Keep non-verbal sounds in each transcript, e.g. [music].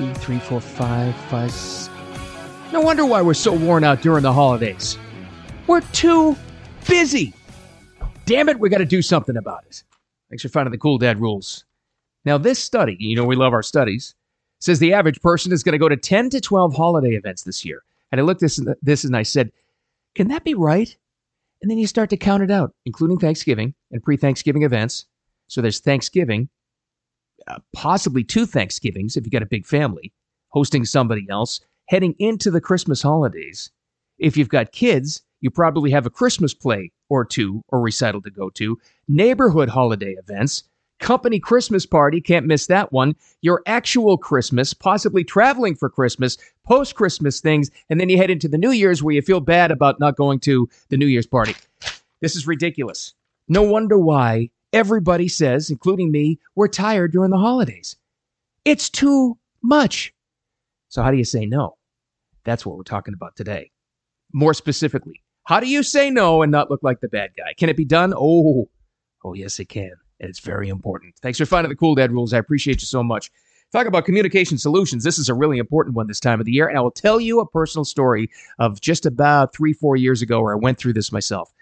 two, three, four, five, five. No wonder why we're so worn out during the holidays. We're too busy. Damn it, we got to do something about it. Thanks for finding the cool dad rules. Now, this study, you know, we love our studies, says the average person is going to go to 10 to 12 holiday events this year. And I looked this, this and I said, can that be right? And then you start to count it out, including Thanksgiving and pre Thanksgiving events. So there's Thanksgiving, Uh, possibly two Thanksgivings if you got a big family, hosting somebody else, heading into the Christmas holidays. If you've got kids, you probably have a Christmas play or two or recital to go to, neighborhood holiday events, company Christmas party, can't miss that one, your actual Christmas, possibly traveling for Christmas, post Christmas things, and then you head into the New Year's where you feel bad about not going to the New Year's party. This is ridiculous. No wonder why everybody says, including me, we're tired during the holidays. It's too much. So, how do you say no? That's what we're talking about today. More specifically, how do you say no and not look like the bad guy? Can it be done? Oh, oh, yes, it can. And it's very important. Thanks for finding the Cool Dad rules. I appreciate you so much. Talk about communication solutions. This is a really important one this time of the year. And I will tell you a personal story of just about three, four years ago where I went through this myself.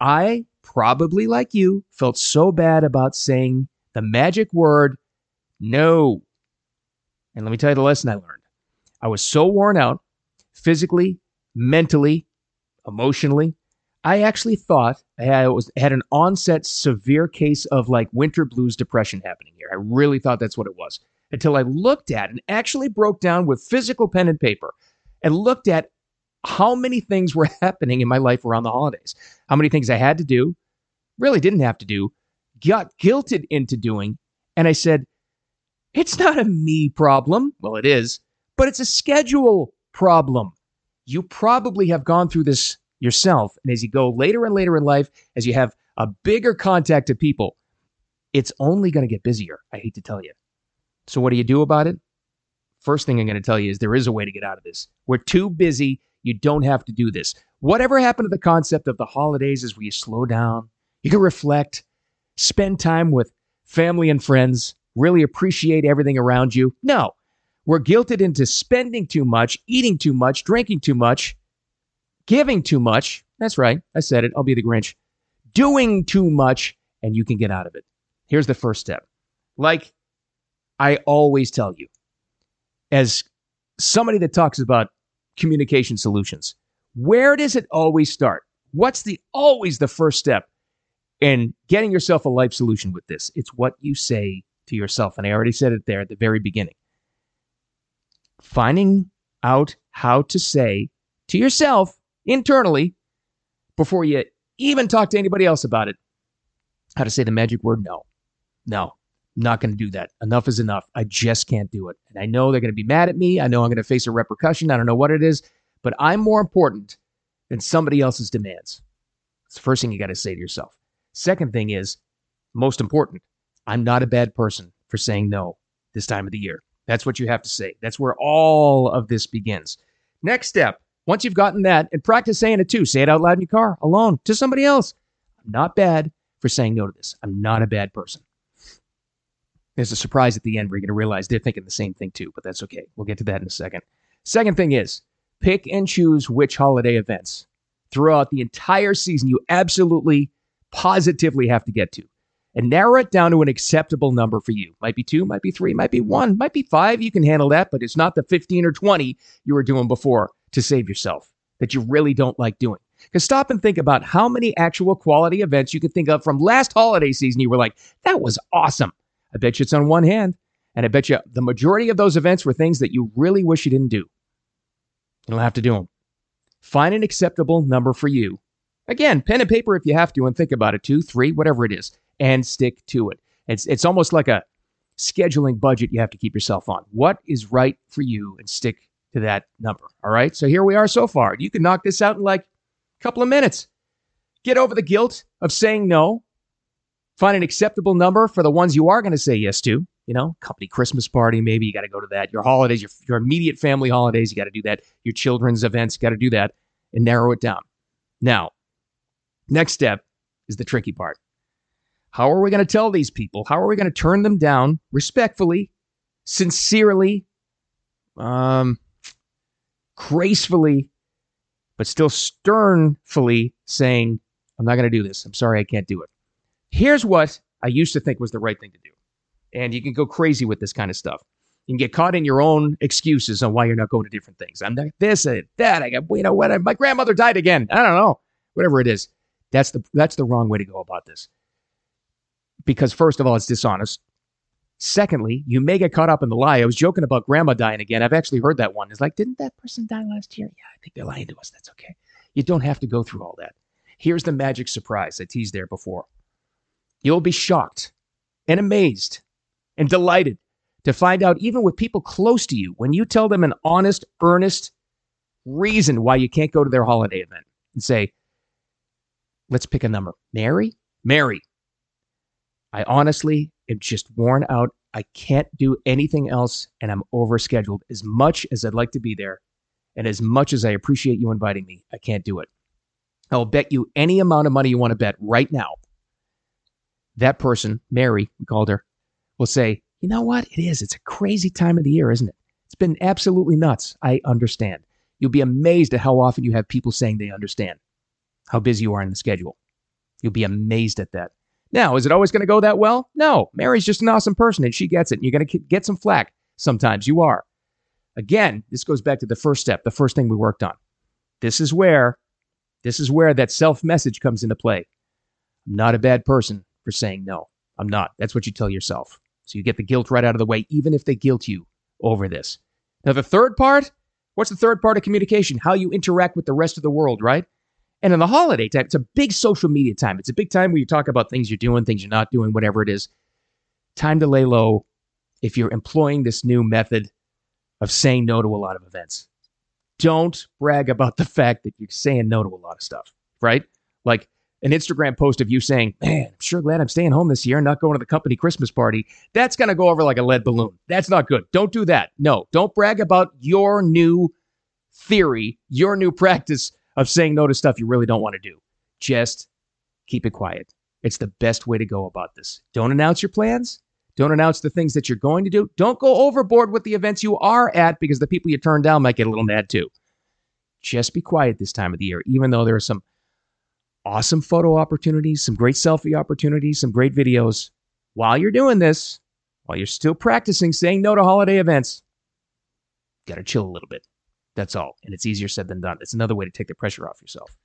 I probably, like you, felt so bad about saying the magic word no. And let me tell you the lesson I learned. I was so worn out physically, mentally, emotionally. I actually thought I was had an onset severe case of like winter blues depression happening here. I really thought that's what it was until I looked at and actually broke down with physical pen and paper and looked at how many things were [laughs] happening in my life around the holidays. How many things I had to do, really didn't have to do, got guilted into doing, and I said, it's not a me problem. Well, it is, but it's a schedule problem. You probably have gone through this yourself. And as you go later and later in life, as you have a bigger contact to people, it's only going to get busier. I hate to tell you. So, what do you do about it? First thing I'm going to tell you is there is a way to get out of this. We're too busy. You don't have to do this. Whatever happened to the concept of the holidays is where you slow down, you can reflect, spend time with family and friends, really appreciate everything around you. No, we're guilted into spending too much, eating too much, drinking too much, giving too much. That's right. I said it. I'll be the Grinch. Doing too much, and you can get out of it. Here's the first step. Like I always tell you, as somebody that talks about communication solutions, where does it always start? What's the always the first step in getting yourself a life solution with this? It's what you say to yourself. And I already said it there at the very beginning. Finding out how to say to yourself internally before you even talk to anybody else about it how to say the magic word no. No, not going to do that. Enough is enough. I just can't do it. And I know they're going to be mad at me. I know I'm going to face a repercussion. I don't know what it is, but I'm more important than somebody else's demands. It's the first thing you got to say to yourself. Second thing is, most important, I'm not a bad person for saying no this time of the year. That's what you have to say. That's where all of this begins. Next step, once you've gotten that, and practice saying it too, say it out loud in your car, alone, to somebody else. I'm not bad for saying no to this. I'm not a bad person. There's a surprise at the end where you're going to realize they're thinking the same thing too, but that's okay. We'll get to that in a second. Second thing is pick and choose which holiday events throughout the entire season you absolutely, positively have to get to and narrow it down to an acceptable number for you. Might be two, might be three, might be one, might be five. You can handle that, but it's not the 15 or 20 you were doing before to save yourself that you really don't like doing. Because stop and think about how many actual quality events you could think of from last holiday season. You were like, that was awesome. I bet you it's on one hand. And I bet you the majority of those events were things that you really wish you didn't do. You don't have to do them. Find an acceptable number for you. Again, pen and paper if you have to, and think about it two, three, whatever it is, and stick to it. It's, it's almost like a scheduling budget you have to keep yourself on. What is right for you and stick to that number. All right. So here we are so far. You can knock this out in like a couple of minutes. Get over the guilt of saying no. Find an acceptable number for the ones you are going to say yes to. You know, company Christmas party, maybe you got to go to that. Your holidays, your, your immediate family holidays, you got to do that. Your children's events, got to do that and narrow it down. Now, next step is the tricky part. How are we going to tell these people? How are we going to turn them down respectfully, sincerely, um, gracefully, but still sternfully saying, I'm not going to do this. I'm sorry, I can't do it. Here's what I used to think was the right thing to do. And you can go crazy with this kind of stuff. You can get caught in your own excuses on why you're not going to different things. I'm not this and that. I got, you know what? My grandmother died again. I don't know. Whatever it is. That's the that's the wrong way to go about this. Because first of all, it's dishonest. Secondly, you may get caught up in the lie. I was joking about grandma dying again. I've actually heard that one. It's like, didn't that person die last year? Yeah, I think they're lying to us. That's okay. You don't have to go through all that. Here's the magic surprise I teased there before. You'll be shocked and amazed and delighted to find out, even with people close to you, when you tell them an honest, earnest reason why you can't go to their holiday event and say, let's pick a number. Mary? Mary. I honestly am just worn out. I can't do anything else, and I'm overscheduled. As much as I'd like to be there, and as much as I appreciate you inviting me, I can't do it. I'll bet you any amount of money you want to bet right now. That person, Mary, we called her, will say, You know what? It is. It's a crazy time of the year, isn't it? It's been absolutely nuts. I understand. You'll be amazed at how often you have people saying they understand how busy you are in the schedule. You'll be amazed at that. Now, is it always going to go that well? No. Mary's just an awesome person and she gets it. And you're going to get some flack sometimes. You are. Again, this goes back to the first step, the first thing we worked on. This is where this is where that self message comes into play. I'm not a bad person for saying no. I'm not. That's what you tell yourself. So you get the guilt right out of the way, even if they guilt you over this. Now, the third part what's the third part of communication? How you interact with the rest of the world, right? And in the holiday time, it's a big social media time. It's a big time where you talk about things you're doing, things you're not doing, whatever it is. Time to lay low if you're employing this new method of saying no to a lot of events. Don't brag about the fact that you're saying no to a lot of stuff, right? Like an Instagram post of you saying, Man, I'm sure glad I'm staying home this year and not going to the company Christmas party. That's going to go over like a lead balloon. That's not good. Don't do that. No, don't brag about your new theory, your new practice of saying no to stuff you really don't want to do. Just keep it quiet. It's the best way to go about this. Don't announce your plans. Don't announce the things that you're going to do. Don't go overboard with the events you are at because the people you turn down might get a little mad too. Just be quiet this time of the year, even though there are some awesome photo opportunities, some great selfie opportunities, some great videos. While you're doing this, while you're still practicing saying no to holiday events, got to chill a little bit. That's all. And it's easier said than done. It's another way to take the pressure off yourself.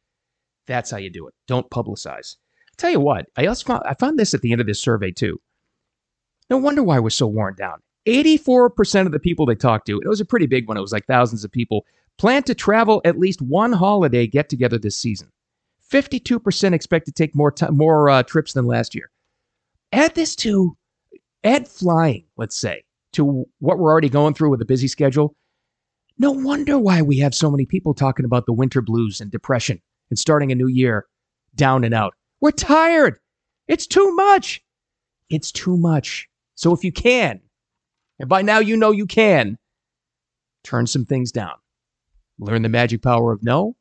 That's how you do it. Don't publicize. I'll tell you what, I also found I found this at the end of this survey too. No wonder why we're so worn down. 84% of the people they talked to, it was a pretty big one, it was like thousands of people, plan to travel at least one holiday get together this season. 52% expect to take more t- more uh, trips than last year. Add this to add flying, let's say, to what we're already going through with a busy schedule. No wonder why we have so many people talking about the winter blues and depression and starting a new year down and out. We're tired. It's too much. It's too much. So if you can, and by now you know you can, turn some things down. Learn the magic power of no,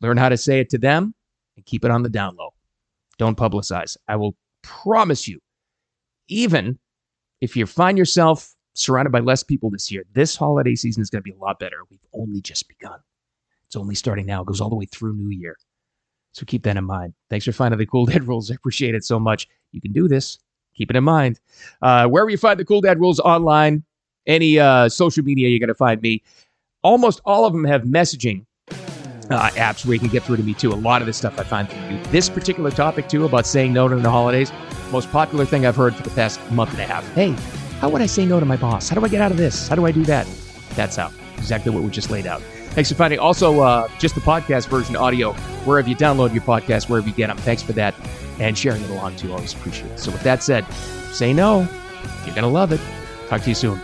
learn how to say it to them, and keep it on the down low. Don't publicize. I will promise you, even if you find yourself surrounded by less people this year. This holiday season is going to be a lot better. We've only just begun. It's only starting now. It goes all the way through New Year. So keep that in mind. Thanks for finding the Cool Dad Rules. I appreciate it so much. You can do this. Keep it in mind. Uh, wherever you find the Cool Dad Rules online, any uh, social media, you're going to find me. Almost all of them have messaging uh, apps where you can get through to me too. A lot of this stuff I find through. This particular topic too about saying no to the holidays, most popular thing I've heard for the past month and a half. Hey, how would I say no to my boss? How do I get out of this? How do I do that? That's how. Exactly what we just laid out. Thanks for finding. Also, uh, just the podcast version audio, wherever you download your podcast, wherever you get them. Thanks for that. And sharing it along too. Always appreciate it. So, with that said, say no. You're going to love it. Talk to you soon.